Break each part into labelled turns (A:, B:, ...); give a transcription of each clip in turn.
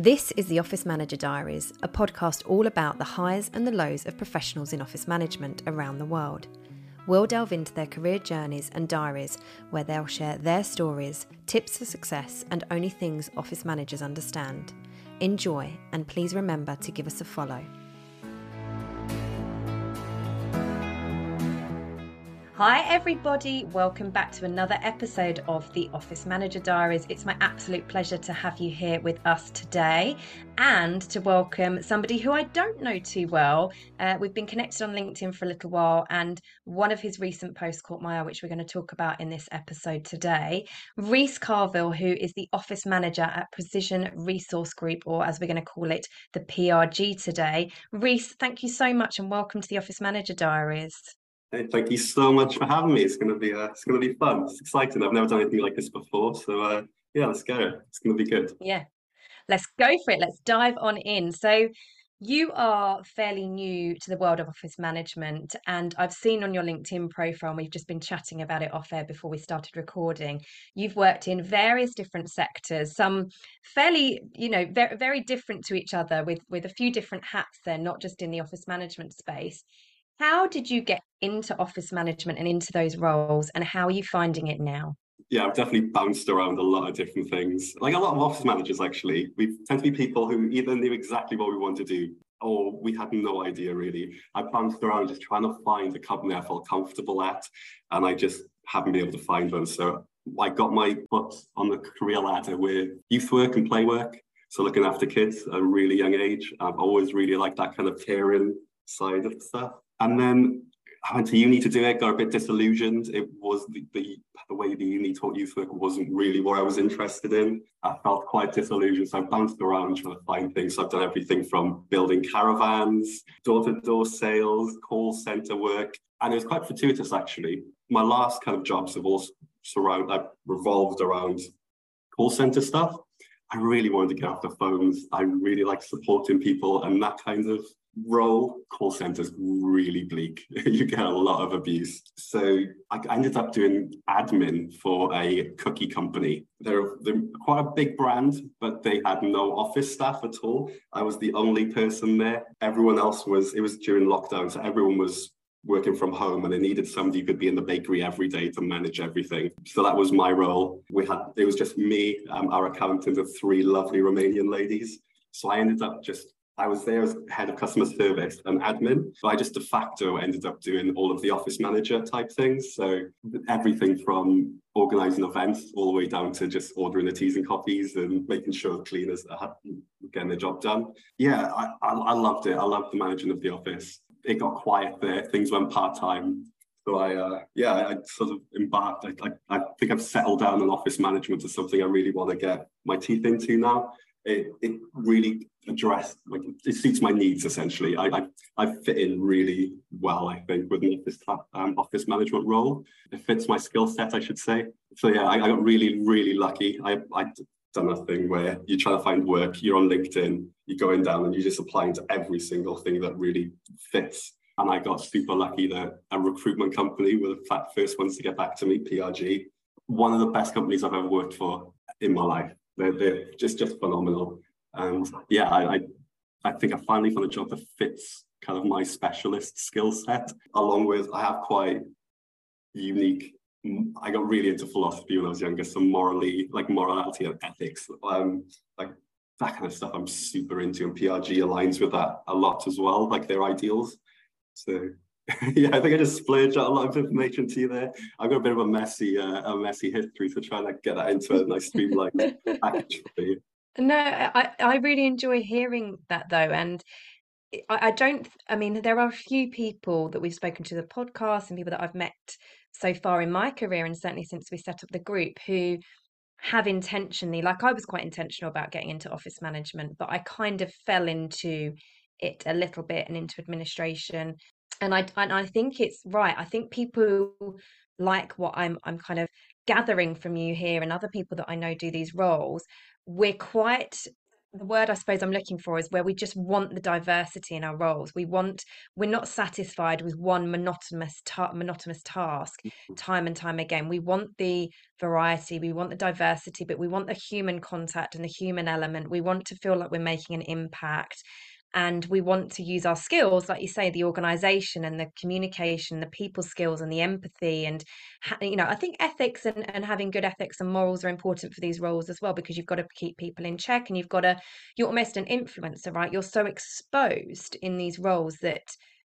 A: This is the Office Manager Diaries, a podcast all about the highs and the lows of professionals in office management around the world. We'll delve into their career journeys and diaries where they'll share their stories, tips for success, and only things office managers understand. Enjoy, and please remember to give us a follow. Hi, everybody. Welcome back to another episode of the Office Manager Diaries. It's my absolute pleasure to have you here with us today and to welcome somebody who I don't know too well. Uh, we've been connected on LinkedIn for a little while, and one of his recent posts caught my eye, which we're going to talk about in this episode today. Rhys Carvill, who is the Office Manager at Precision Resource Group, or as we're going to call it, the PRG today. Rhys, thank you so much and welcome to the Office Manager Diaries.
B: Thank you so much for having me. It's gonna be uh, it's gonna be fun. It's exciting. I've never done anything like this before, so uh, yeah, let's go. It's gonna be good.
A: Yeah, let's go for it. Let's dive on in. So, you are fairly new to the world of office management, and I've seen on your LinkedIn profile, we've just been chatting about it off air before we started recording. You've worked in various different sectors, some fairly, you know, very very different to each other, with with a few different hats there, not just in the office management space. How did you get into office management and into those roles, and how are you finding it now?
B: Yeah, I've definitely bounced around a lot of different things. Like a lot of office managers, actually, we tend to be people who either knew exactly what we want to do or we had no idea really. I bounced around just trying to find a company I felt comfortable at, and I just haven't been able to find one. So I got my foot on the career ladder with youth work and play work. So looking after kids at a really young age. I've always really liked that kind of caring side of stuff. And then I went to uni to do it, got a bit disillusioned. It was the, the, the way the uni taught youth work wasn't really what I was interested in. I felt quite disillusioned. So I bounced around trying to find things. So I've done everything from building caravans, door-to-door sales, call center work. And it was quite fortuitous actually. My last kind of jobs have all surround like revolved around call center stuff. I really wanted to get off the phones. I really like supporting people and that kind of role, call centers really bleak. you get a lot of abuse. So I ended up doing admin for a cookie company. They're, they're quite a big brand, but they had no office staff at all. I was the only person there. Everyone else was, it was during lockdown, so everyone was working from home and they needed somebody who could be in the bakery every day to manage everything. So that was my role. We had, it was just me, um, our accountant, and three lovely Romanian ladies. So I ended up just I was there as head of customer service and admin, but I just de facto ended up doing all of the office manager type things. So everything from organizing events all the way down to just ordering the teas and coffees and making sure the cleaners are getting their job done. Yeah, I, I, I loved it. I loved the managing of the office. It got quiet there. Things went part time. So I, uh, yeah, I sort of embarked. I, I, I think I've settled down on office management as something I really want to get my teeth into now it, it really addressed like it suits my needs essentially. I, I, I fit in really well, I think, with an office um, office management role. It fits my skill set, I should say. So yeah, I, I got really really lucky. I I done a thing where you try to find work, you're on LinkedIn, you're going down and you're just applying to every single thing that really fits. And I got super lucky that a recruitment company were the first ones to get back to me, PRG, one of the best companies I've ever worked for in my life. They're, they're just just phenomenal. And yeah, I, I, I think I finally found a job that fits kind of my specialist skill set, along with I have quite unique. I got really into philosophy when I was younger, so morally, like morality and ethics, um, like that kind of stuff. I'm super into, and PRG aligns with that a lot as well, like their ideals. So yeah, I think I just splurged out a lot of information to you there. I've got a bit of a messy, uh, a messy history, so trying to get that into a nice streamlined package for you.
A: No, I, I really enjoy hearing that though, and I, I don't. I mean, there are a few people that we've spoken to the podcast and people that I've met so far in my career, and certainly since we set up the group, who have intentionally, like I was quite intentional about getting into office management, but I kind of fell into it a little bit and into administration and I and I think it's right. I think people like what I'm I'm kind of gathering from you here and other people that I know do these roles. We're quite the word I suppose I'm looking for is where we just want the diversity in our roles. We want we're not satisfied with one monotonous ta- monotonous task mm-hmm. time and time again. We want the variety, we want the diversity, but we want the human contact and the human element. We want to feel like we're making an impact and we want to use our skills like you say the organization and the communication the people skills and the empathy and you know i think ethics and, and having good ethics and morals are important for these roles as well because you've got to keep people in check and you've got to you're almost an influencer right? You're so exposed in these roles that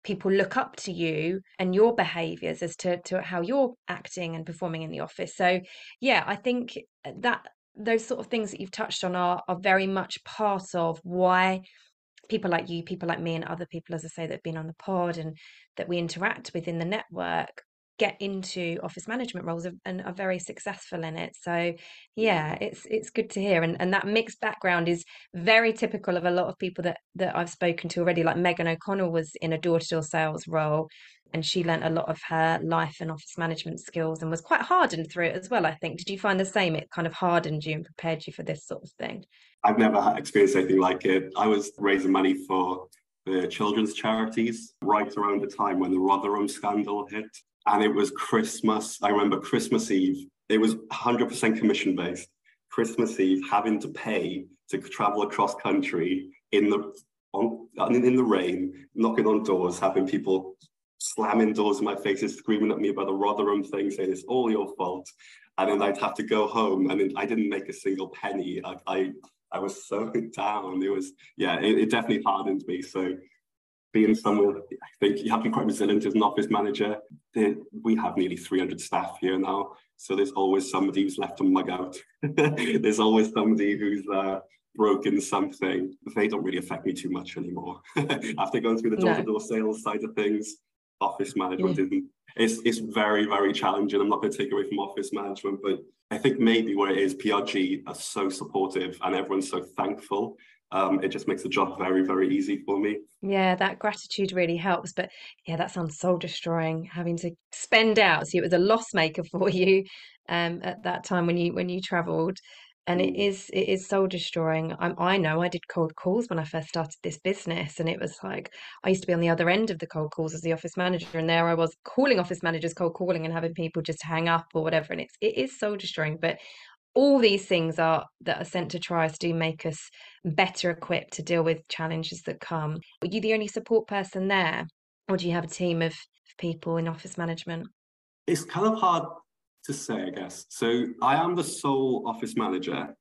A: people look up to you and your behaviors as to, to how you're acting and performing in the office. So yeah i think uh, that those sort of things that you've touched on are are very much part of why people like you, people like me, and other people, as I say, that have been on the pod and that we interact with in the network get into office management roles and are very successful in it. So yeah it's it's good to hear. And and that mixed background is very typical of a lot of people that that I've spoken to already. Like Megan O'Connell was in a door-to-door sales role and she learnt a lot of her life and office management skills and was quite hardened through it as well i think. Did you find the same? It kind of hardened you and prepared you for this sort of thing
B: i've never experienced anything like it i was raising money for the children's charities right around the time when the rotherham scandal hit and it was christmas i remember christmas eve it was 100% commission based christmas eve having to pay to travel across country in the on, in the rain, knocking on doors, having people slamming doors in my faces, screaming at me about the Rotherham thing, saying it's all your fault. And then I'd have to go home, and I didn't make a single penny. I, I, I was so down. It was, yeah, it, it definitely hardened me. So being somewhere, I think you have to be quite resilient as an office manager. We have nearly 300 staff here now. So there's always somebody who's left a mug out. there's always somebody who's uh, broken something. They don't really affect me too much anymore. After going through the door-to-door sales side of things, office management yeah. isn't it's it's very very challenging. I'm not going to take away from office management but i think maybe where it is prg are so supportive and everyone's so thankful. Um, it just makes the job very very easy for me.
A: Yeah that gratitude really helps but yeah that sounds soul destroying having to spend out see it was a loss maker for you um, at that time when you when you traveled and it mm. is it is soul destroying. I'm, I know i did cold calls when i first started this business and it was like i used to be on the other end of the cold calls as the office manager and there i was calling office managers cold calling and having people just hang up or whatever and it's it is soul destroying but all these things are that are sent to try us do make us better equipped to deal with challenges that come. Are you the only support person there or do you have a team of people in office management?
B: It's kind of hard to say, I guess. So I am the sole office manager,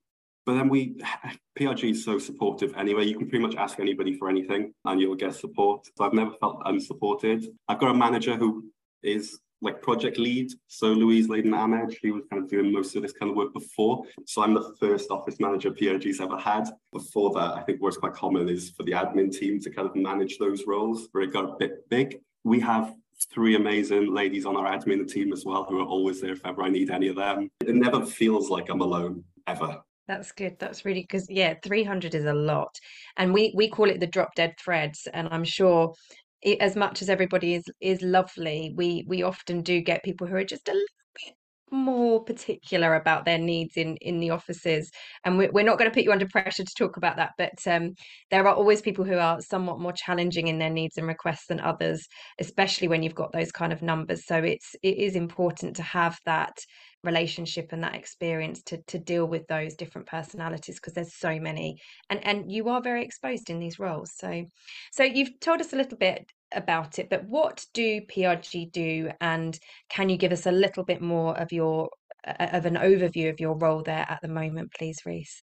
B: but then we PRG is so supportive anyway. You can pretty much ask anybody for anything and you'll get support. So I've never felt unsupported. I've got a manager who is like project lead. So Louise Layden Ahmed, she was kind of doing most of this kind of work before. So I'm the first office manager PRG's ever had. Before that, I think what's quite common is for the admin team to kind of manage those roles where it got a bit big. We have three amazing ladies on our admin team as well who are always there if ever I need any of them. It never feels like I'm alone ever.
A: That's good. That's really because yeah, 300 is a lot, and we we call it the drop dead threads. And I'm sure, it, as much as everybody is is lovely, we we often do get people who are just a little bit more particular about their needs in in the offices and we're, we're not going to put you under pressure to talk about that but um, there are always people who are somewhat more challenging in their needs and requests than others especially when you've got those kind of numbers. So it's it is important to have that relationship and that experience to to deal with those different personalities because there's so many and and you are very exposed in these roles. So so you've told us a little bit about it, but what do PRG do? And can you give us a little bit more of your of an overview of your role there at the moment, please, Rhys?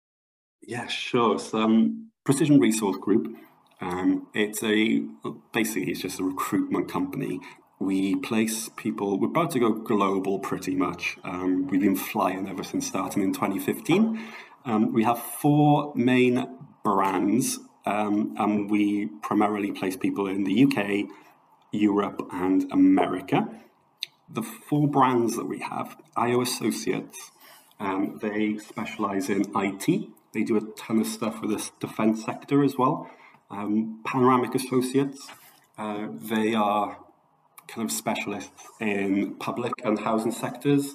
B: Yeah, sure. So, um, Precision Resource Group. Um, it's a basically it's just a recruitment company. We place people. We're about to go global, pretty much. Um, we've been flying ever since starting in 2015. Um, we have four main brands um, and we primarily place people in the UK, Europe, and America. The four brands that we have, IO Associates, um, they specialize in IT. They do a ton of stuff for the defense sector as well. Um, Panoramic Associates, uh, they are kind of specialists in public and housing sectors.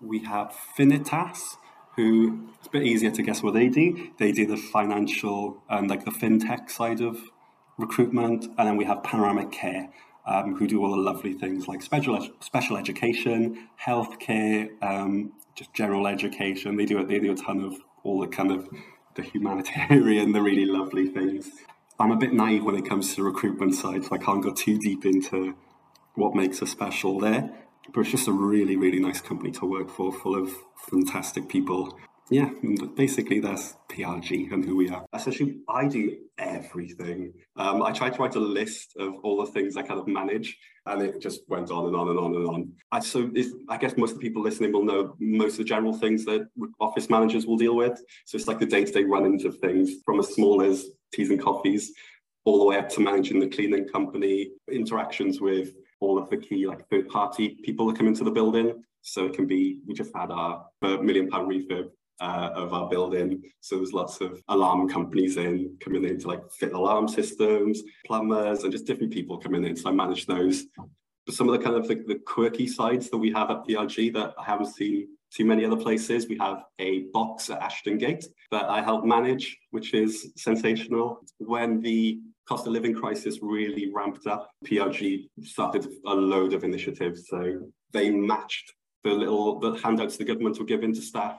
B: We have Finitas, who it's a bit easier to guess what they do. They do the financial and like the fintech side of recruitment, and then we have Panoramic Care, um, who do all the lovely things like special special education, healthcare, um, just general education. They do. They do a ton of all the kind of the humanitarian, the really lovely things. I'm a bit naive when it comes to the recruitment side, so I can't go too deep into what makes us special there. But it's just a really, really nice company to work for, full of fantastic people yeah, basically that's PRG and who we are. Essentially, I do everything. Um, I tried to write a list of all the things I kind of manage, and it just went on and on and on and on. So I guess most of the people listening will know most of the general things that office managers will deal with. So it's like the day-to-day run-ins of things, from as small as teas and coffees, all the way up to managing the cleaning company, interactions with all of the key like third-party people that come into the building. So it can be, we just had our million pound refurb uh, of our building. So there's lots of alarm companies in coming in to like fit alarm systems, plumbers, and just different people coming in. So I manage those. But some of the kind of the, the quirky sides that we have at PRG that I haven't seen too many other places. We have a box at Ashton Gate that I help manage, which is sensational. When the cost of living crisis really ramped up, PRG started a load of initiatives. So they matched the little the handouts the government were giving to staff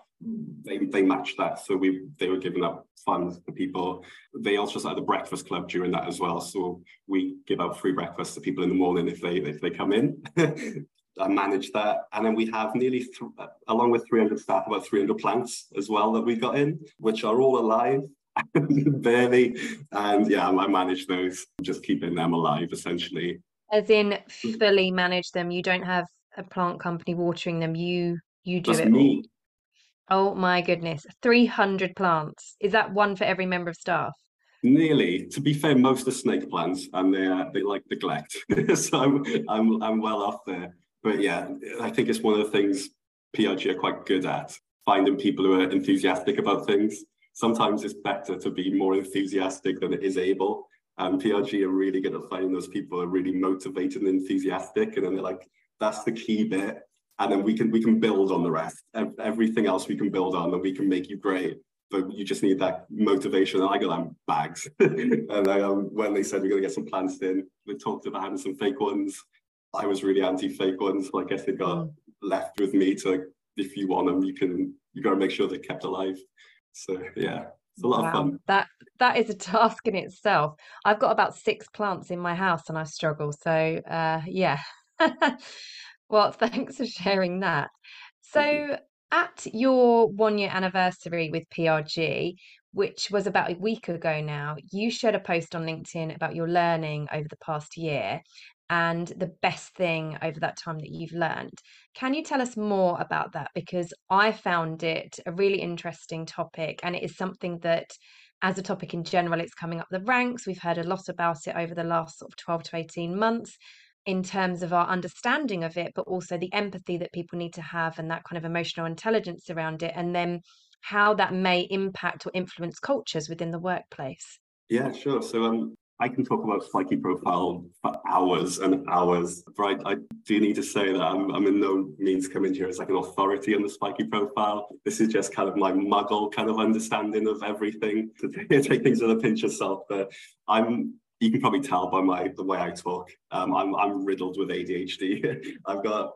B: they they matched that. So we they were giving up funds to people. They also started the breakfast club during that as well. So we give out free breakfast to people in the morning if they if they come in. I manage that, and then we have nearly, th- along with 300 staff, about 300 plants as well that we got in, which are all alive, barely. And yeah, I manage those, just keeping them alive essentially.
A: As in, fully manage them. You don't have a plant company watering them. You you do
B: That's
A: it
B: me.
A: Oh my goodness. 300 plants. Is that one for every member of staff?
B: Nearly. To be fair, most are snake plants and they are, they like neglect. so I'm, I'm, I'm well off there. But yeah, I think it's one of the things PRG are quite good at finding people who are enthusiastic about things. Sometimes it's better to be more enthusiastic than it is able. And PRG are really good at finding those people who are really motivated and enthusiastic. And then they're like, that's the key bit and then we can we can build on the rest. Everything else we can build on, and we can make you great. But you just need that motivation. And I got them bags. and um, when they said we're going to get some plants in, we talked about having some fake ones. I was really anti-fake ones. So I guess they got mm. left with me to if you want them, you can you got to make sure they're kept alive. So yeah, it's a lot wow. of fun.
A: That that is a task in itself. I've got about six plants in my house, and I struggle. So uh, yeah. Well, thanks for sharing that. So, at your one year anniversary with PRG, which was about a week ago now, you shared a post on LinkedIn about your learning over the past year and the best thing over that time that you've learned. Can you tell us more about that? Because I found it a really interesting topic and it is something that as a topic in general, it's coming up the ranks. We've heard a lot about it over the last sort of 12 to 18 months in terms of our understanding of it, but also the empathy that people need to have and that kind of emotional intelligence around it, and then how that may impact or influence cultures within the workplace.
B: Yeah, sure. So um, I can talk about spiky profile for hours and hours, but I, I do need to say that I'm, I'm, in no means coming here as like an authority on the spiky profile. This is just kind of my muggle kind of understanding of everything to take things with a pinch of salt. But I'm you can probably tell by my the way I talk. Um, I'm I'm riddled with ADHD. I've got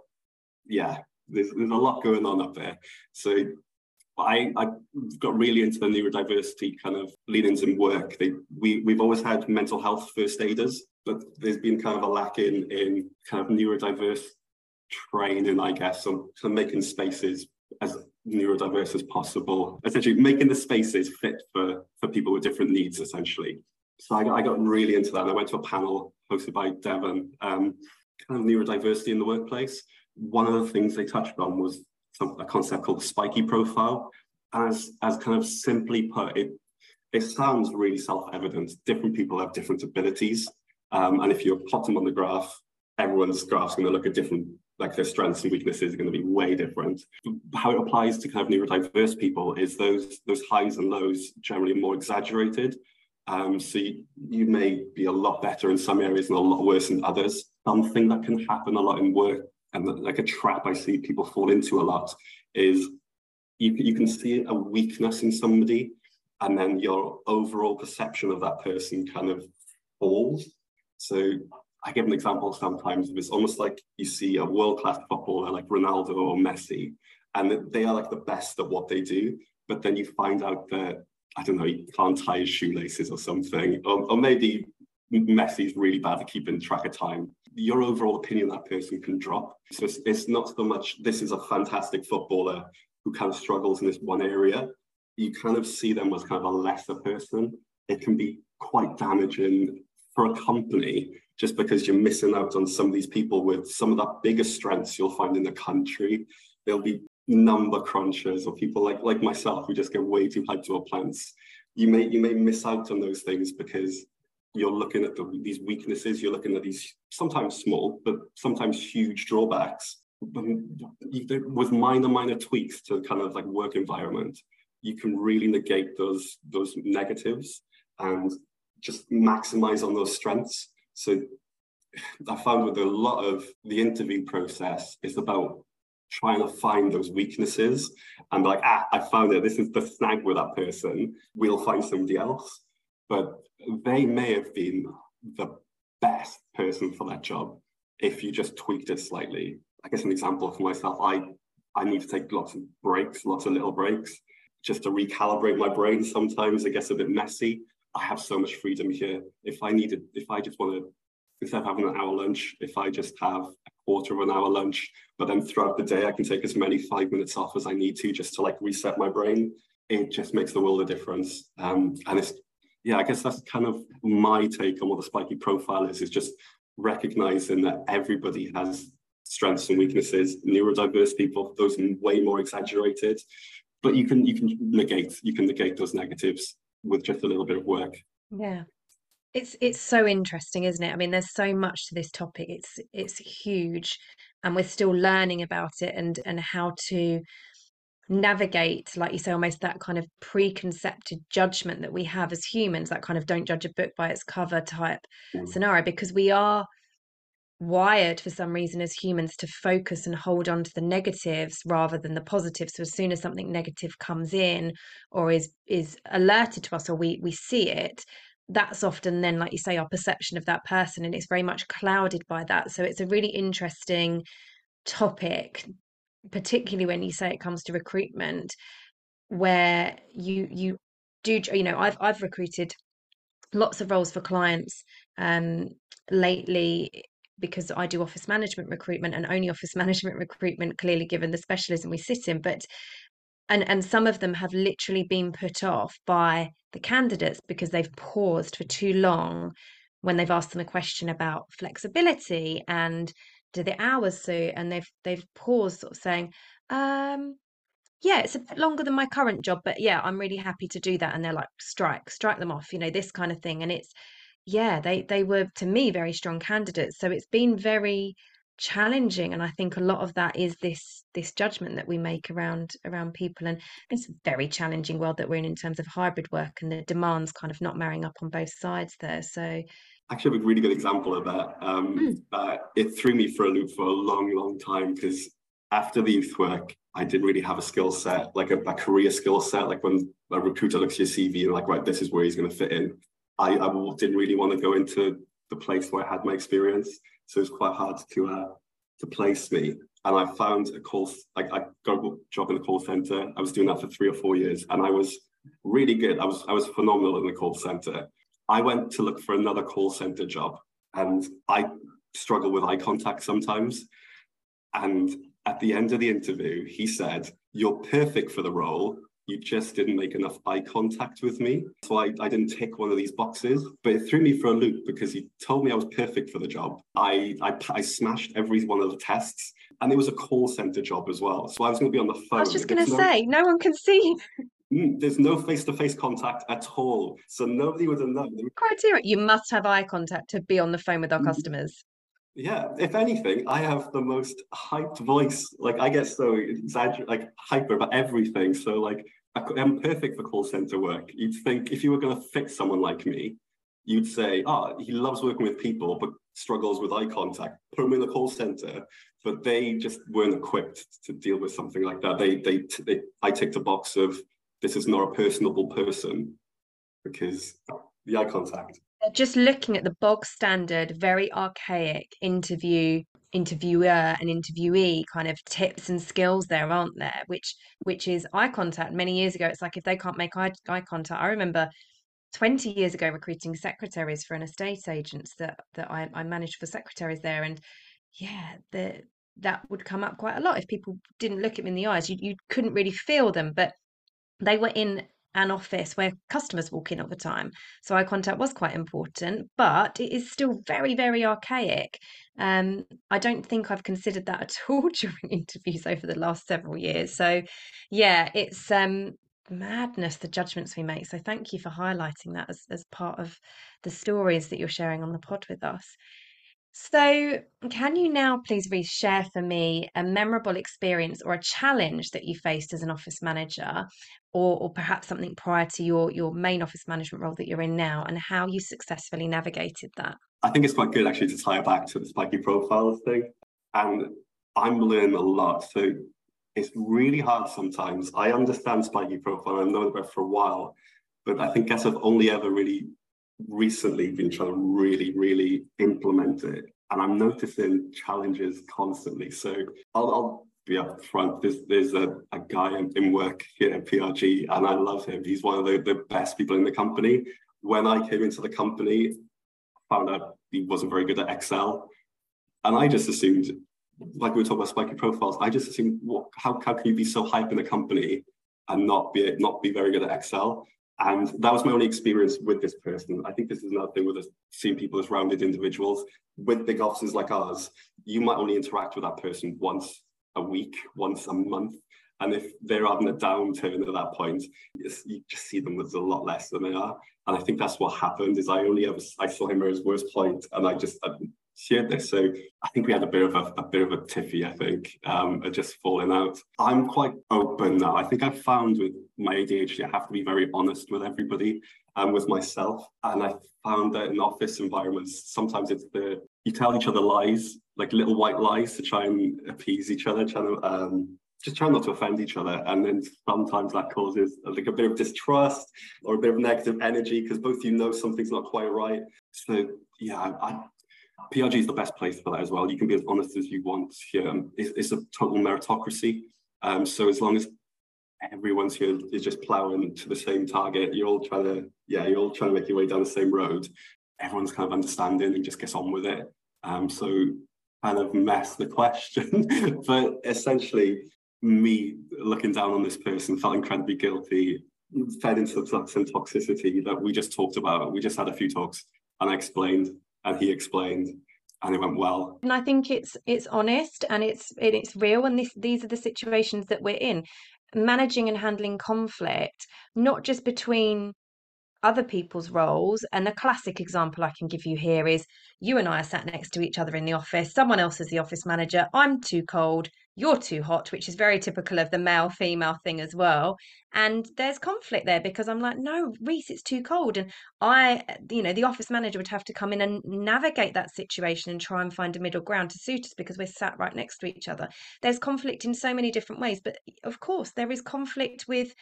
B: yeah, there's there's a lot going on up there. So I I got really into the neurodiversity kind of leanings in work. They, we we've always had mental health first aiders, but there's been kind of a lack in in kind of neurodiverse training, I guess, on making spaces as neurodiverse as possible. Essentially, making the spaces fit for for people with different needs, essentially so I got, I got really into that. I went to a panel hosted by Devon, um, kind of neurodiversity in the workplace. One of the things they touched on was some, a concept called the spiky profile. As, as kind of simply put, it, it sounds really self-evident. Different people have different abilities. Um, and if you plot them on the graph, everyone's graph's going to look at different, like their strengths and weaknesses are going to be way different. How it applies to kind of neurodiverse people is those, those highs and lows generally more exaggerated. Um, so you, you, may be a lot better in some areas and a lot worse in others. Something that can happen a lot in work and like a trap I see people fall into a lot is you, you can see a weakness in somebody and then your overall perception of that person kind of falls. So I give an example sometimes. It's almost like you see a world-class footballer like Ronaldo or Messi, and they are like the best at what they do. But then you find out that I don't know, he can't tie his shoelaces or something, or, or maybe Messi's really bad at keeping track of time. Your overall opinion that person can drop. So it's, it's not so much this is a fantastic footballer who kind of struggles in this one area. You kind of see them as kind of a lesser person. It can be quite damaging for a company just because you're missing out on some of these people with some of the biggest strengths you'll find in the country. There'll be number crunchers or people like like myself who just get way too hyped to our plants. You may you may miss out on those things because you're looking at the, these weaknesses. You're looking at these sometimes small but sometimes huge drawbacks. With minor minor tweaks to kind of like work environment, you can really negate those those negatives and just maximize on those strengths. So I found with a lot of the interview process is about trying to find those weaknesses and like, ah, I found it. This is the snag with that person. We'll find somebody else. But they may have been the best person for that job if you just tweaked it slightly. I guess an example for myself, I I need to take lots of breaks, lots of little breaks, just to recalibrate my brain. Sometimes it gets a bit messy. I have so much freedom here. If I needed, if I just want to, instead of having an hour lunch, if I just have a quarter of an hour lunch, but then throughout the day I can take as many five minutes off as I need to just to like reset my brain, it just makes the world a difference. Um, and it's, yeah, I guess that's kind of my take on what the spiky profile is, is just recognizing that everybody has strengths and weaknesses. Neurodiverse people, those way more exaggerated, but you can you can negate you can negate those negatives with just a little bit of work.
A: Yeah. It's it's so interesting, isn't it? I mean, there's so much to this topic. It's it's huge and we're still learning about it and and how to navigate like you say almost that kind of preconcepted judgment that we have as humans that kind of don't judge a book by its cover type mm. scenario because we are wired for some reason as humans to focus and hold on to the negatives rather than the positives so as soon as something negative comes in or is is alerted to us or we we see it that's often then like you say our perception of that person and it's very much clouded by that so it's a really interesting topic particularly when you say it comes to recruitment where you you do you know I've I've recruited lots of roles for clients um lately because I do office management recruitment and only office management recruitment, clearly given the specialism we sit in. But and and some of them have literally been put off by the candidates because they've paused for too long when they've asked them a question about flexibility and do the hours suit and they've they've paused sort of saying um yeah it's a bit longer than my current job but yeah i'm really happy to do that and they're like strike strike them off you know this kind of thing and it's yeah, they they were to me very strong candidates. So it's been very challenging and I think a lot of that is this this judgment that we make around around people and it's a very challenging world that we're in in terms of hybrid work and the demands kind of not marrying up on both sides there. So
B: actually have a really good example of that. Um, mm. uh, it threw me for a loop for a long, long time because after the youth work, I didn't really have a skill set, like a, a career skill set. Like when a recruiter looks at your CV and like, right, this is where he's going to fit in. I, I didn't really want to go into the place where I had my experience, so it was quite hard to uh, to place me. And I found a call, like I got a job in the call center. I was doing that for three or four years, and I was really good. I was I was phenomenal in the call center. I went to look for another call center job, and I struggle with eye contact sometimes. And at the end of the interview, he said, "You're perfect for the role you just didn't make enough eye contact with me. So I, I didn't tick one of these boxes, but it threw me for a loop because he told me I was perfect for the job. I, I, I smashed every one of the tests and it was a call center job as well. So I was going to be on the phone.
A: I was just going to say, no one can see.
B: Mm, there's no face-to-face contact at all, so nobody would have known.
A: Criteria: you must have eye contact to be on the phone with our mm. customers.
B: Yeah, if anything, I have the most hyped voice. Like I get so exaggerated, like hyper about everything. So like I'm perfect for call center work. You'd think if you were going to fix someone like me, you'd say, oh, he loves working with people, but struggles with eye contact. Put him in a call center, but they just weren't equipped to deal with something like that. They, they, they I ticked a box of this is not a personable person because the eye contact.
A: Just looking at the bog standard, very archaic interview interviewer and interviewee kind of tips and skills there aren't there? Which which is eye contact. Many years ago it's like if they can't make eye, eye contact. I remember 20 years ago recruiting secretaries for an estate agents that that I, I managed for secretaries there. And yeah the that would come up quite a lot if people didn't look at them in the eyes. You, you couldn't really feel them. But they were in an office where customers walk in all the time. So eye contact was quite important, but it is still very, very archaic. Um, I don't think I've considered that at all during interviews over the last several years. So yeah, it's um madness the judgments we make. So thank you for highlighting that as, as part of the stories that you're sharing on the pod with us. So, can you now please reshare for me a memorable experience or a challenge that you faced as an office manager, or, or perhaps something prior to your, your main office management role that you're in now, and how you successfully navigated that?
B: I think it's quite good actually to tie it back to the spiky profiles thing. And I'm learning a lot. So, it's really hard sometimes. I understand spiky profile, I've known about for a while, but I think guess I've only ever really recently been trying to really, really implement it. And I'm noticing challenges constantly. So I'll, I'll be up front. There's, there's a, a guy in, in, work here at PRG, and I love him. He's one of the, the best people in the company. When I came into the company, found out he wasn't very good at Excel. And I just assumed, like we were talking about spiky profiles, I just assumed, what, how, how can you be so hype in a company and not be not be very good at Excel? And that was my only experience with this person. I think this is another thing with us seeing people as rounded individuals. With big offices like ours, you might only interact with that person once a week, once a month. And if they're having a downturn at that point, you just see them as a lot less than they are. And I think that's what happened is I only ever I saw him at his worst point and I just I shared this. So I think we had a bit of a, a bit of a tiffy, I think, um, just falling out. I'm quite open now. I think I've found with my ADHD, I have to be very honest with everybody and with myself. And I found that in office environments, sometimes it's the you tell each other lies, like little white lies to try and appease each other, trying to um, just try not to offend each other. And then sometimes that causes like a bit of distrust or a bit of negative energy because both you know something's not quite right. So yeah, I, PRG is the best place for that as well. You can be as honest as you want here. It's, it's a total meritocracy. Um, so as long as everyone's here is just plowing to the same target, you're all trying to, yeah, you're all trying to make your way down the same road. Everyone's kind of understanding and just gets on with it. Um, so kind of mess the question, but essentially me looking down on this person felt incredibly guilty, fed into some toxicity that we just talked about. We just had a few talks and I explained and he explained and it went well
A: and i think it's it's honest and it's it's real and this these are the situations that we're in managing and handling conflict not just between other people's roles. And the classic example I can give you here is you and I are sat next to each other in the office. Someone else is the office manager. I'm too cold. You're too hot, which is very typical of the male female thing as well. And there's conflict there because I'm like, no, Rhys, it's too cold. And I, you know, the office manager would have to come in and navigate that situation and try and find a middle ground to suit us because we're sat right next to each other. There's conflict in so many different ways. But of course, there is conflict with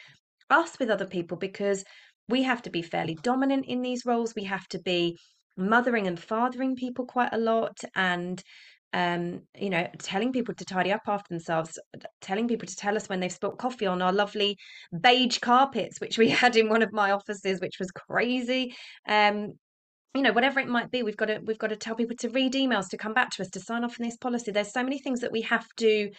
A: us with other people because we have to be fairly dominant in these roles. We have to be mothering and fathering people quite a lot and um, you know, telling people to tidy up after themselves, telling people to tell us when they've spilt coffee on our lovely beige carpets, which we had in one of my offices, which was crazy. Um, you know, whatever it might be, we've got to we've got to tell people to read emails, to come back to us, to sign off on this policy. There's so many things that we have to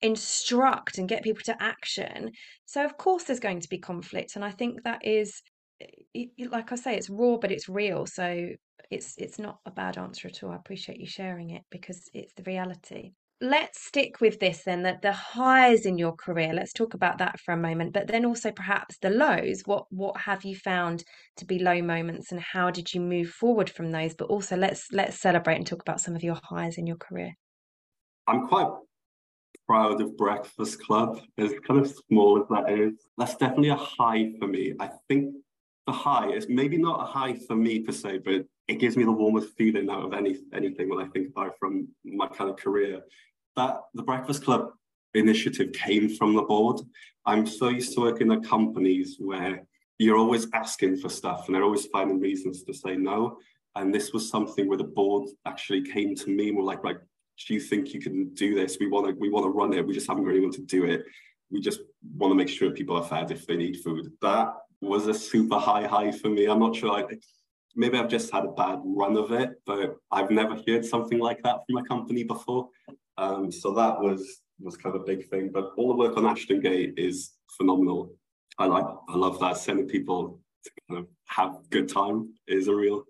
A: instruct and get people to action. So of course there's going to be conflict, and I think that is it, like I say, it's raw, but it's real. So it's it's not a bad answer at all. I appreciate you sharing it because it's the reality. Let's stick with this then. That the highs in your career. Let's talk about that for a moment. But then also perhaps the lows. What what have you found to be low moments, and how did you move forward from those? But also let's let's celebrate and talk about some of your highs in your career.
B: I'm quite proud of Breakfast Club, as kind of small as that is. That's definitely a high for me. I think the high is maybe not a high for me per se, but it gives me the warmest feeling out of any anything when I think about it from my kind of career. That the Breakfast Club initiative came from the board. I'm so used to working at companies where you're always asking for stuff and they're always finding reasons to say no. And this was something where the board actually came to me and were like, like, do you think you can do this? We want to we want to run it. We just haven't really want to do it. We just want to make sure people are fed if they need food. That was a super high high for me. I'm not sure. I, maybe I've just had a bad run of it, but I've never heard something like that from a company before. Um, so that was was kind of a big thing. But all the work on Ashton Gate is phenomenal. I like I love that sending people to kind of have good time is a real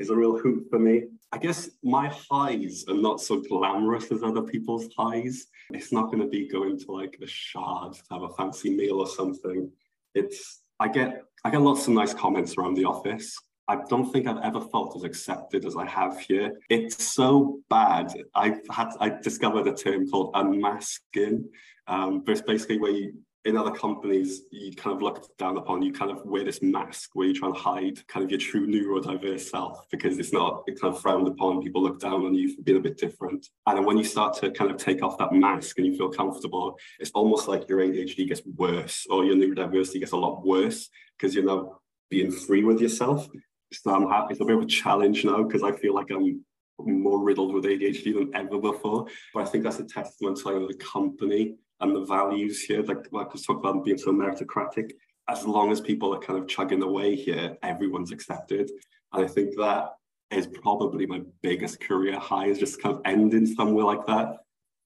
B: is a real hoot for me. I guess my highs are not so glamorous as other people's highs. It's not going to be going to like a shard to have a fancy meal or something. It's I get I get lots of nice comments around the office. I don't think I've ever felt as accepted as I have here. It's so bad. I've had I discovered a term called unmasking, um, but it's basically where you in other companies you kind of look down upon you kind of wear this mask where you try and hide kind of your true neurodiverse self because it's not it's kind of frowned upon people look down on you for being a bit different. And then when you start to kind of take off that mask and you feel comfortable it's almost like your adhd gets worse or your neurodiversity gets a lot worse because you're now being free with yourself. So i'm happy it's a bit of a challenge now because i feel like i'm more riddled with adhd than ever before. But i think that's a testament to like, the company and the values here, like, like I was talking about being so meritocratic, as long as people are kind of chugging away here, everyone's accepted. And I think that is probably my biggest career high is just kind of ending somewhere like that.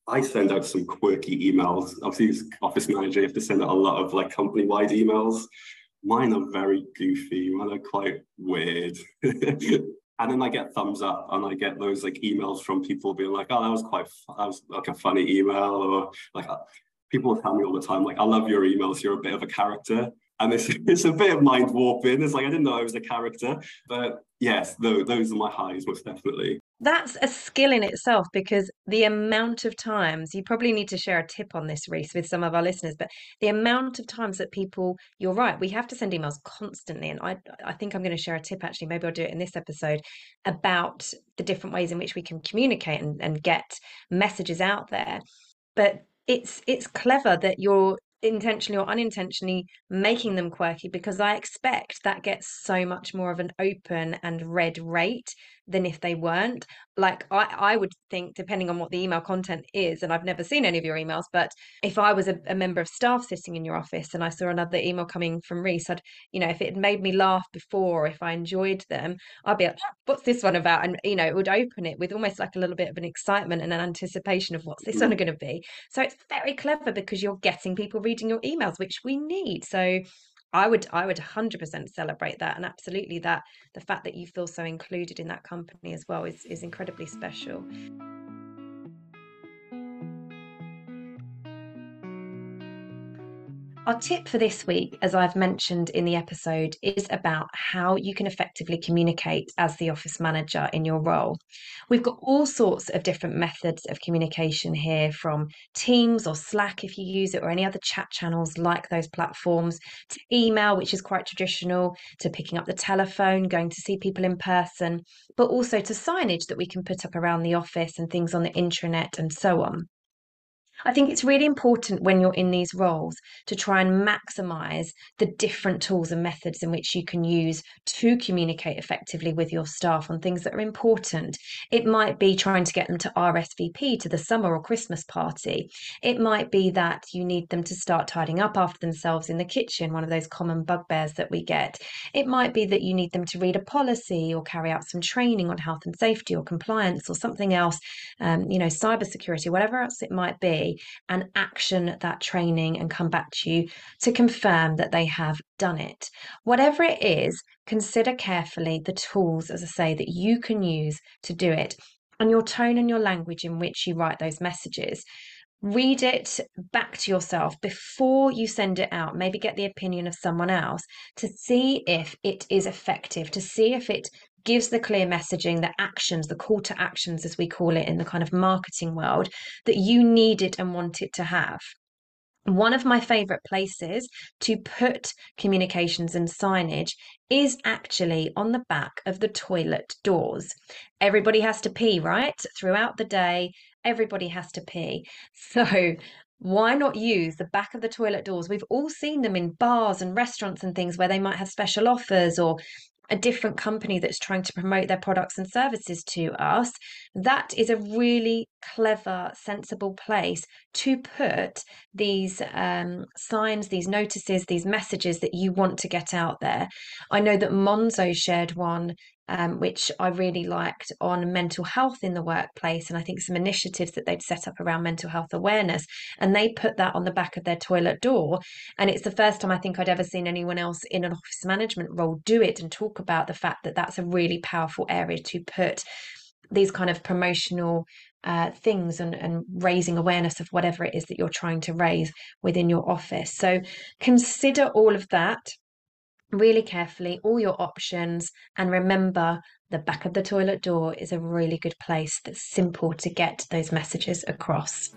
B: I send out some quirky emails. Obviously, as office manager, you have to send out a lot of like company-wide emails. Mine are very goofy. Mine are quite weird. and then I get thumbs up and I get those like emails from people being like, oh, that was quite, that was like a funny email or like, uh, people tell me all the time, like, I love your emails, you're a bit of a character. And it's, it's a bit of mind warping. It's like, I didn't know I was a character. But yes, those, those are my highs, most definitely.
A: That's a skill in itself because the amount of times you probably need to share a tip on this, Rhys, with some of our listeners. But the amount of times that people, you're right, we have to send emails constantly. And I, I think I'm going to share a tip actually, maybe I'll do it in this episode about the different ways in which we can communicate and, and get messages out there. But it's it's clever that you're intentionally or unintentionally making them quirky because I expect that gets so much more of an open and read rate than if they weren't. Like I, I would think, depending on what the email content is, and I've never seen any of your emails, but if I was a, a member of staff sitting in your office and I saw another email coming from Rhys, I'd, you know, if it made me laugh before, if I enjoyed them, I'd be like, what's this one about? And, you know, it would open it with almost like a little bit of an excitement and an anticipation of what's this mm. one going to be. So it's very clever because you're getting people reading your emails, which we need. So I would I would 100% celebrate that and absolutely that the fact that you feel so included in that company as well is is incredibly special. Our tip for this week, as I've mentioned in the episode, is about how you can effectively communicate as the office manager in your role. We've got all sorts of different methods of communication here from Teams or Slack if you use it, or any other chat channels like those platforms, to email, which is quite traditional, to picking up the telephone, going to see people in person, but also to signage that we can put up around the office and things on the intranet and so on. I think it's really important when you're in these roles to try and maximize the different tools and methods in which you can use to communicate effectively with your staff on things that are important. It might be trying to get them to RSVP to the summer or Christmas party. It might be that you need them to start tidying up after themselves in the kitchen, one of those common bugbears that we get. It might be that you need them to read a policy or carry out some training on health and safety or compliance or something else, um, you know, cybersecurity, whatever else it might be and action that training and come back to you to confirm that they have done it. Whatever it is, consider carefully the tools, as I say, that you can use to do it and your tone and your language in which you write those messages read it back to yourself before you send it out. Maybe get the opinion of someone else to see if it is effective, to see if it gives the clear messaging, the actions, the call to actions, as we call it in the kind of marketing world, that you need it and want it to have. one of my favorite places to put communications and signage is actually on the back of the toilet doors. Everybody has to pee, right? Throughout the day, everybody has to pee. So, why not use the back of the toilet doors? We've all seen them in bars and restaurants and things where they might have special offers or a different company that's trying to promote their products and services to us, that is a really clever, sensible place to put these um, signs, these notices, these messages that you want to get out there. I know that Monzo shared one um, which I really liked on mental health in the workplace. And I think some initiatives that they'd set up around mental health awareness. And they put that on the back of their toilet door. And it's the first time I think I'd ever seen anyone else in an office management role do it and talk about the fact that that's a really powerful area to put these kind of promotional uh, things and, and raising awareness of whatever it is that you're trying to raise within your office. So consider all of that really carefully all your options and remember the back of the toilet door is a really good place that's simple to get those messages across.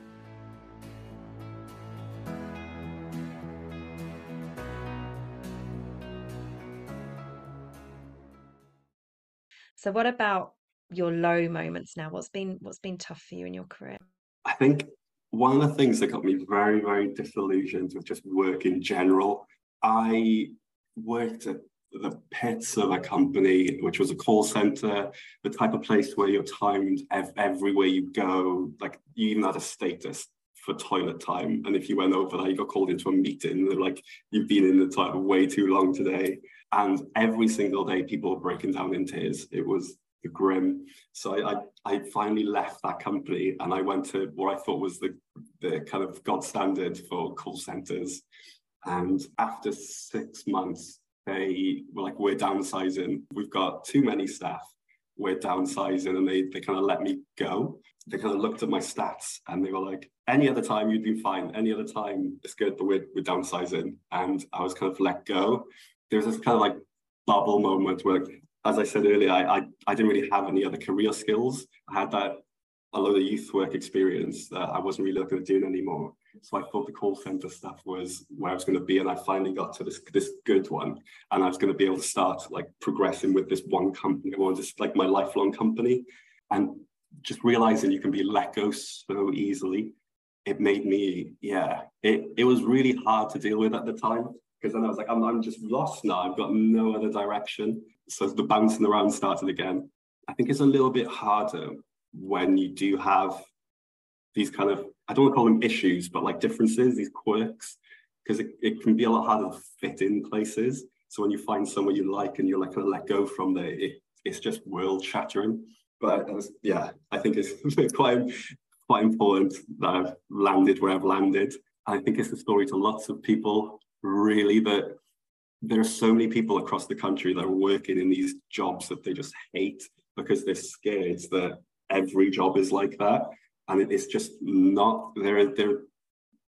A: So what about your low moments now? What's been what's been tough for you in your career?
B: I think one of the things that got me very, very disillusioned with just work in general, I worked at the pits of a company, which was a call center, the type of place where you're timed ev- everywhere you go. Like you even had a status for toilet time. And if you went over that, you got called into a meeting. They're like, you've been in the toilet way too long today. And every single day, people were breaking down in tears. It was the grim. So I, I, I, finally left that company and I went to what I thought was the, the kind of gold standard for call centers, and after six months, they were like, we're downsizing. We've got too many staff. We're downsizing. And they, they kind of let me go. They kind of looked at my stats and they were like, any other time you'd been fine. Any other time it's good, but we're, we're downsizing. And I was kind of let go. There was this kind of like bubble moment where, as I said earlier, I, I, I didn't really have any other career skills. I had that a lot of youth work experience that I wasn't really looking at doing anymore. So I thought the call center stuff was where I was going to be, and I finally got to this this good one, and I was going to be able to start like progressing with this one company, or just like my lifelong company, and just realizing you can be let go so easily. It made me, yeah, it, it was really hard to deal with at the time because then I was like, I'm, I'm just lost now. I've got no other direction. So the bouncing around started again. I think it's a little bit harder when you do have these kind of I don't want to call them issues, but like differences, these quirks, because it, it can be a lot harder to fit in places. So when you find someone you like and you're like of let go from there, it, it's just world shattering. But was, yeah, I think it's quite quite important that I've landed where I've landed. I think it's a story to lots of people, really, that there are so many people across the country that are working in these jobs that they just hate because they're scared that every job is like that. And it's just not, there are, there are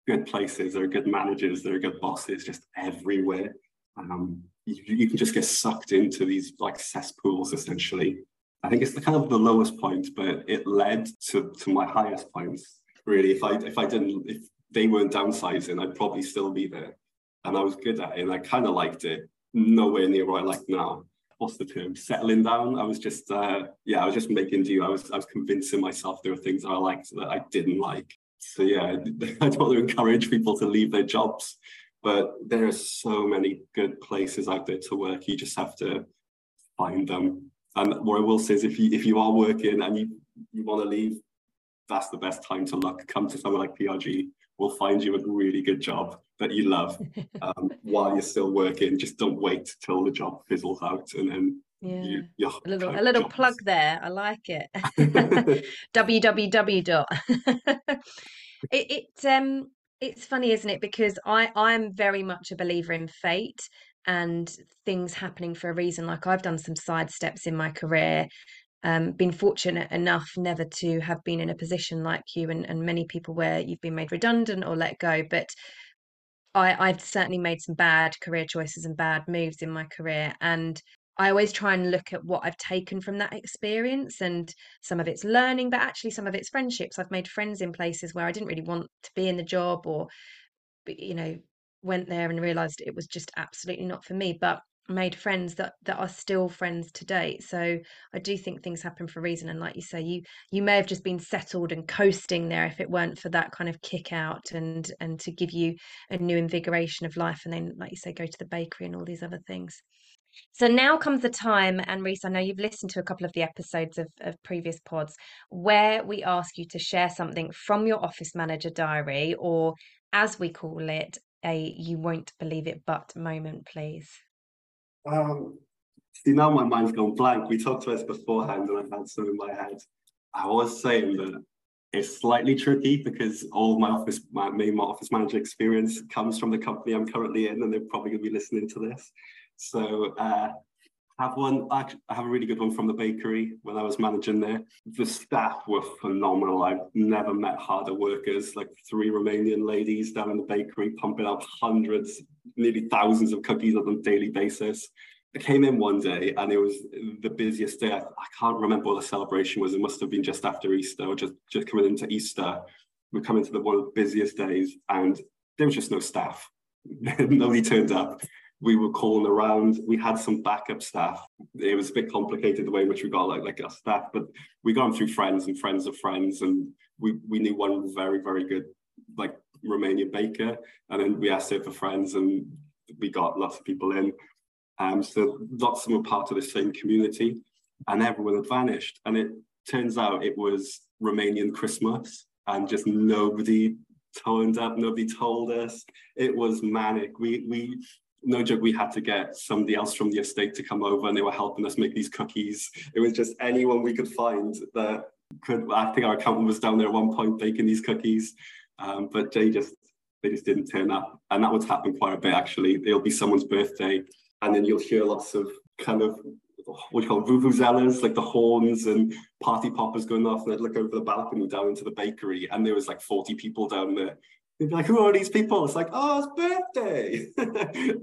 B: good places, there are good managers, there are good bosses just everywhere. Um, you, you can just get sucked into these like cesspools essentially. I think it's the kind of the lowest point, but it led to, to my highest points. Really, if I if I didn't if they weren't downsizing, I'd probably still be there. And I was good at it and I kind of liked it. Nowhere near what I like now what's the term settling down. I was just uh yeah i was just making do. I was i was convincing myself there were things i liked that i didn't like. So yeah i don't want to encourage people to leave their jobs but there are so many good places out there to work. You just have to find them. And what i will say is if you if you are working and you you want to leave that's the best time to look. Come to someone like PRG we'll find you a really good job that you love um, while you're still working. Just don't wait till the job fizzles out and then
A: yeah. You, a little a little jobs. plug there. I like it. www dot. it, it um it's funny, isn't it? Because I I'm very much a believer in fate and things happening for a reason. Like I've done some side steps in my career um, been fortunate enough never to have been in a position like you and, and many people where you've been made redundant or let go. But I, I've certainly made some bad career choices and bad moves in my career. And I always try and look at what I've taken from that experience and some of it's learning, but actually some of it's friendships. I've made friends in places where I didn't really want to be in the job or you know, went there and realized it was just absolutely not for me. But made friends that that are still friends to date so i do think things happen for a reason and like you say you you may have just been settled and coasting there if it weren't for that kind of kick out and and to give you a new invigoration of life and then like you say go to the bakery and all these other things so now comes the time, and Rhys, I know you've listened to a couple of the episodes of, of previous pods where we ask you to share something from your office manager diary, or as we call it, a you won't believe it but moment, please.
B: Um, see, now my mind's gone blank. We talked about this beforehand, and I had some in my head. I was saying that it's slightly tricky because all my office, my main office manager experience comes from the company I'm currently in, and they're probably going to be listening to this. So uh, have one. I have a really good one from the bakery when I was managing there. The staff were phenomenal. I've never met harder workers. Like three Romanian ladies down in the bakery pumping out hundreds, nearly thousands of cookies on a daily basis. I came in one day and it was the busiest day. I, I, can't remember what the celebration was. It must have been just after Easter or just, just coming into Easter. We're coming to the one of the busiest days and there was just no staff. Nobody turned up we were calling around. We had some backup staff. It was a bit complicated the way in which we got like like our staff, but we got them through friends and friends of friends, and we we knew one very very good like Romanian baker, and then we asked it for friends, and we got lots of people in. Um, so lots of them were part of the same community, and everyone had vanished. And it turns out it was Romanian Christmas, and just nobody turned up. Nobody told us. It was manic. We we no joke, we had to get somebody else from the estate to come over and they were helping us make these cookies. It was just anyone we could find that could, I think our accountant was down there at one point baking these cookies, um, but they just, they just didn't turn up. And that would happen quite a bit actually. It'll be someone's birthday and then you'll hear lots of kind of what you call vuvuzelas, like the horns and party poppers going off. And I'd look over the balcony down into the bakery, and there was like 40 people down there They'd be like, who are these people? It's like, oh, it's birthday.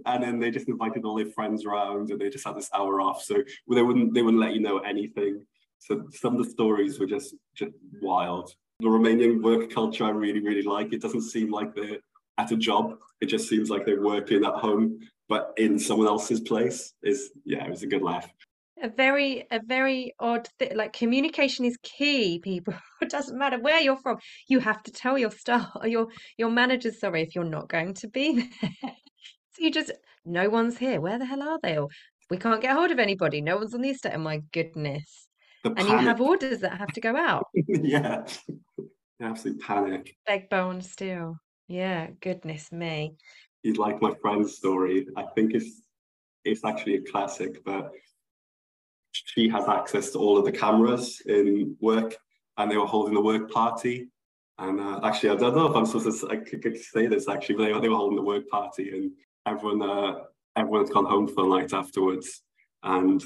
B: and then they just invited all their friends around and they just had this hour off. So they wouldn't they wouldn't let you know anything. So some of the stories were just just wild. The Romanian work culture I really, really like. It doesn't seem like they're at a job. It just seems like they're working at home, but in someone else's place. Is yeah, it was a good laugh
A: a very a very odd thing like communication is key people. It doesn't matter where you're from you have to tell your staff or your your managers sorry if you're not going to be there. So you just no one's here. Where the hell are they? Or we can't get hold of anybody. No one's on the estate. Oh my goodness. And you have orders that have to go out.
B: Yeah. Absolute panic.
A: Beg bone steel yeah goodness me.
B: You'd like my friend's story. I think it's it's actually a classic but she has access to all of the cameras in work, and they were holding the work party. And uh, actually, I don't know if I'm supposed to I could, say this actually, but they, they were holding the work party, and everyone uh, everyone had gone home for the night afterwards, and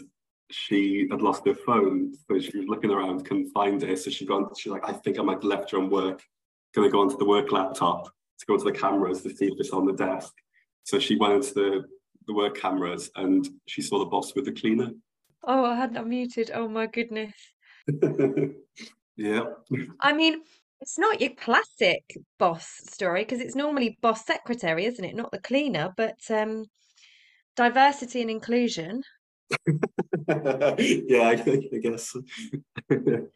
B: she had lost her phone, so she was looking around, couldn't find it. So she gone, she's like, I think I might have left her on work. Gonna go onto the work laptop to go to the cameras to see if it's on the desk. So she went into the, the work cameras and she saw the boss with the cleaner
A: Oh, I hadn't unmuted. Oh my goodness.
B: yeah.
A: I mean, it's not your classic boss story because it's normally boss secretary, isn't it? Not the cleaner, but um, diversity and inclusion.
B: yeah, I, I guess. it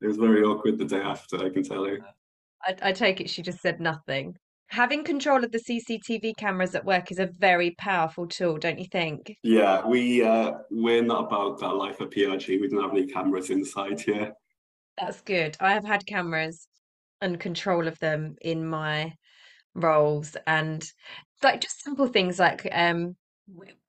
B: was very awkward the day after, I can tell you.
A: I, I take it she just said nothing having control of the CCTV cameras at work is a very powerful tool, don't you think?
B: Yeah, we uh, we're not about that life at PRG. We don't have any cameras inside here.
A: That's good. I have had cameras and control of them in my roles, and like just simple things like um,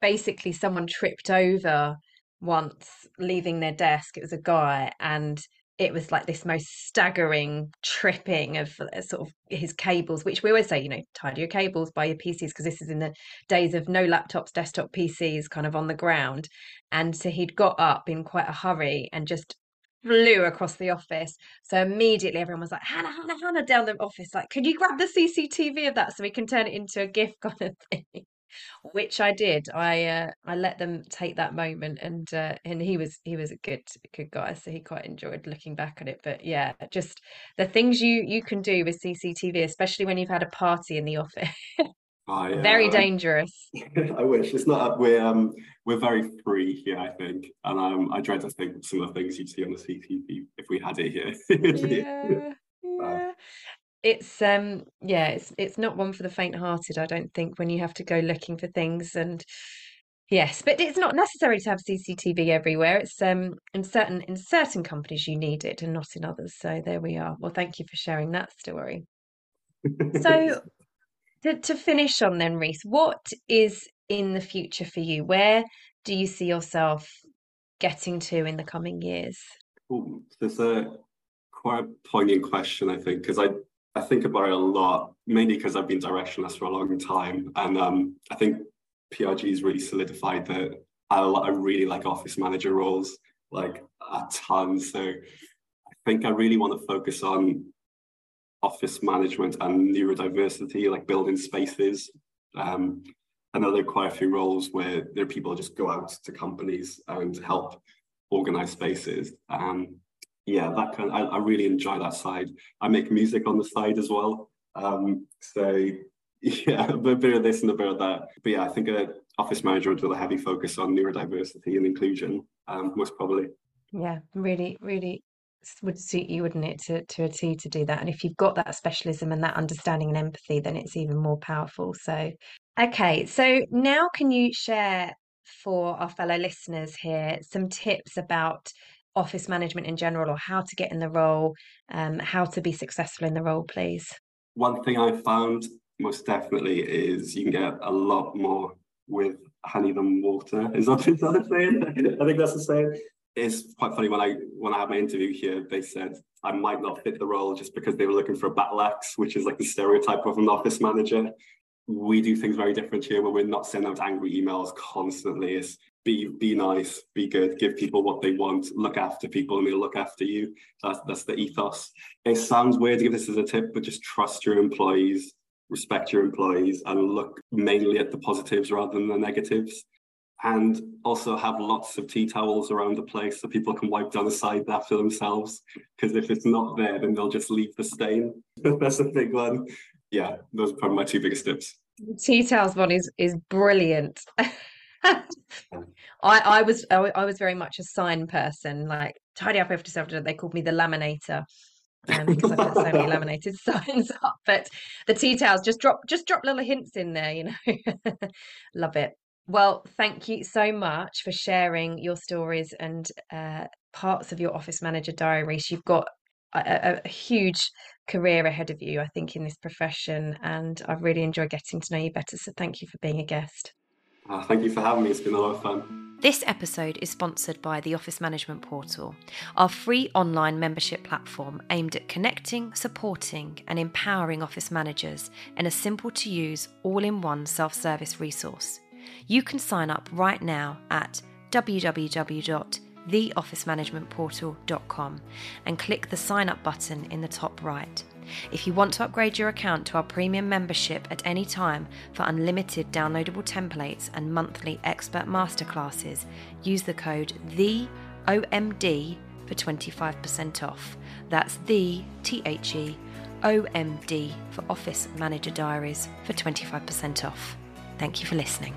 A: basically someone tripped over once leaving their desk. It was a guy, and it was like this most staggering tripping of uh, sort of his cables, which we always say, you know, tidy your cables, buy your PCs, because this is in the days of no laptops, desktop PCs kind of on the ground. And so he'd got up in quite a hurry and just flew across the office. So immediately everyone was like, Hana, Hana, Hana, down the office, like, could you grab the CCTV of that so we can turn it into a GIF kind of thing? Which I did. I uh, I let them take that moment, and uh, and he was he was a good good guy, so he quite enjoyed looking back at it. But yeah, just the things you you can do with CCTV, especially when you've had a party in the office. Oh, yeah. Very dangerous.
B: I wish it's not. We're um we're very free here, I think, and um I dread to think of some of the things you'd see on the CCTV if we had it here.
A: yeah, yeah it's um yeah it's it's not one for the faint-hearted i don't think when you have to go looking for things and yes but it's not necessary to have cctv everywhere. It's um in certain in certain companies you need it and not in others so there we are. Well thank you for sharing that story. So to, to finish on then Rhys what is in the future for you? Where do you see yourself getting to in the coming years?
B: Ooh, there's a quite a poignant question i think because i I think about it a lot, mainly because I've been directionless for a long time. And um, I think PRG has really solidified that I, I really like office manager roles, like a ton. So I think I really want to focus on office management and neurodiversity, like building spaces. Um, I know there are quite a few roles where there are people just go out to companies and help organize spaces. Um, yeah, that kind. Of, I, I really enjoy that side. I make music on the side as well. Um, so yeah, a bit of this and a bit of that. But yeah, I think a office manager with a heavy focus on neurodiversity and inclusion, um, most probably.
A: Yeah, really, really would suit you, wouldn't it, to, to a T to do that? And if you've got that specialism and that understanding and empathy, then it's even more powerful. So, okay, so now can you share for our fellow listeners here some tips about office management in general or how to get in the role, um, how to be successful in the role, please?
B: One thing I found most definitely is you can get a lot more with honey than water. Is that, is that a saying? I think that's the saying. It's quite funny when I when I had my interview here, they said I might not fit the role just because they were looking for a battle axe, which is like the stereotype of an office manager. We do things very different here where we're not sending out angry emails constantly. It's be be nice, be good, give people what they want, look after people, and they'll look after you. That's that's the ethos. It sounds weird to give this as a tip, but just trust your employees, respect your employees, and look mainly at the positives rather than the negatives. And also have lots of tea towels around the place so people can wipe down the side after themselves. Because if it's not there, then they'll just leave the stain. that's a big one. Yeah, those are probably my two biggest tips.
A: tea towels one is is brilliant. I, I was I, I, was very much a sign person, like tidy up after yourself. They called me the laminator um, because I put so many laminated signs up. But the tea towels just drop just drop little hints in there, you know. Love it. Well, thank you so much for sharing your stories and uh, parts of your office manager diary. You've got a, a, huge career ahead of you, I think, in this profession, and I've really enjoyed getting to know you better. So, thank you for being a guest.
B: Uh, thank you for having me. It's been a lot of fun.
A: This episode is sponsored by the Office Management Portal, our free online membership platform aimed at connecting, supporting, and empowering office managers in a simple to use, all in one self service resource. You can sign up right now at www.theofficemanagementportal.com and click the sign up button in the top right. If you want to upgrade your account to our premium membership at any time for unlimited downloadable templates and monthly expert masterclasses, use the code THEOMD for 25% off. That's the T H E O M D for Office Manager Diaries for 25% off. Thank you for listening.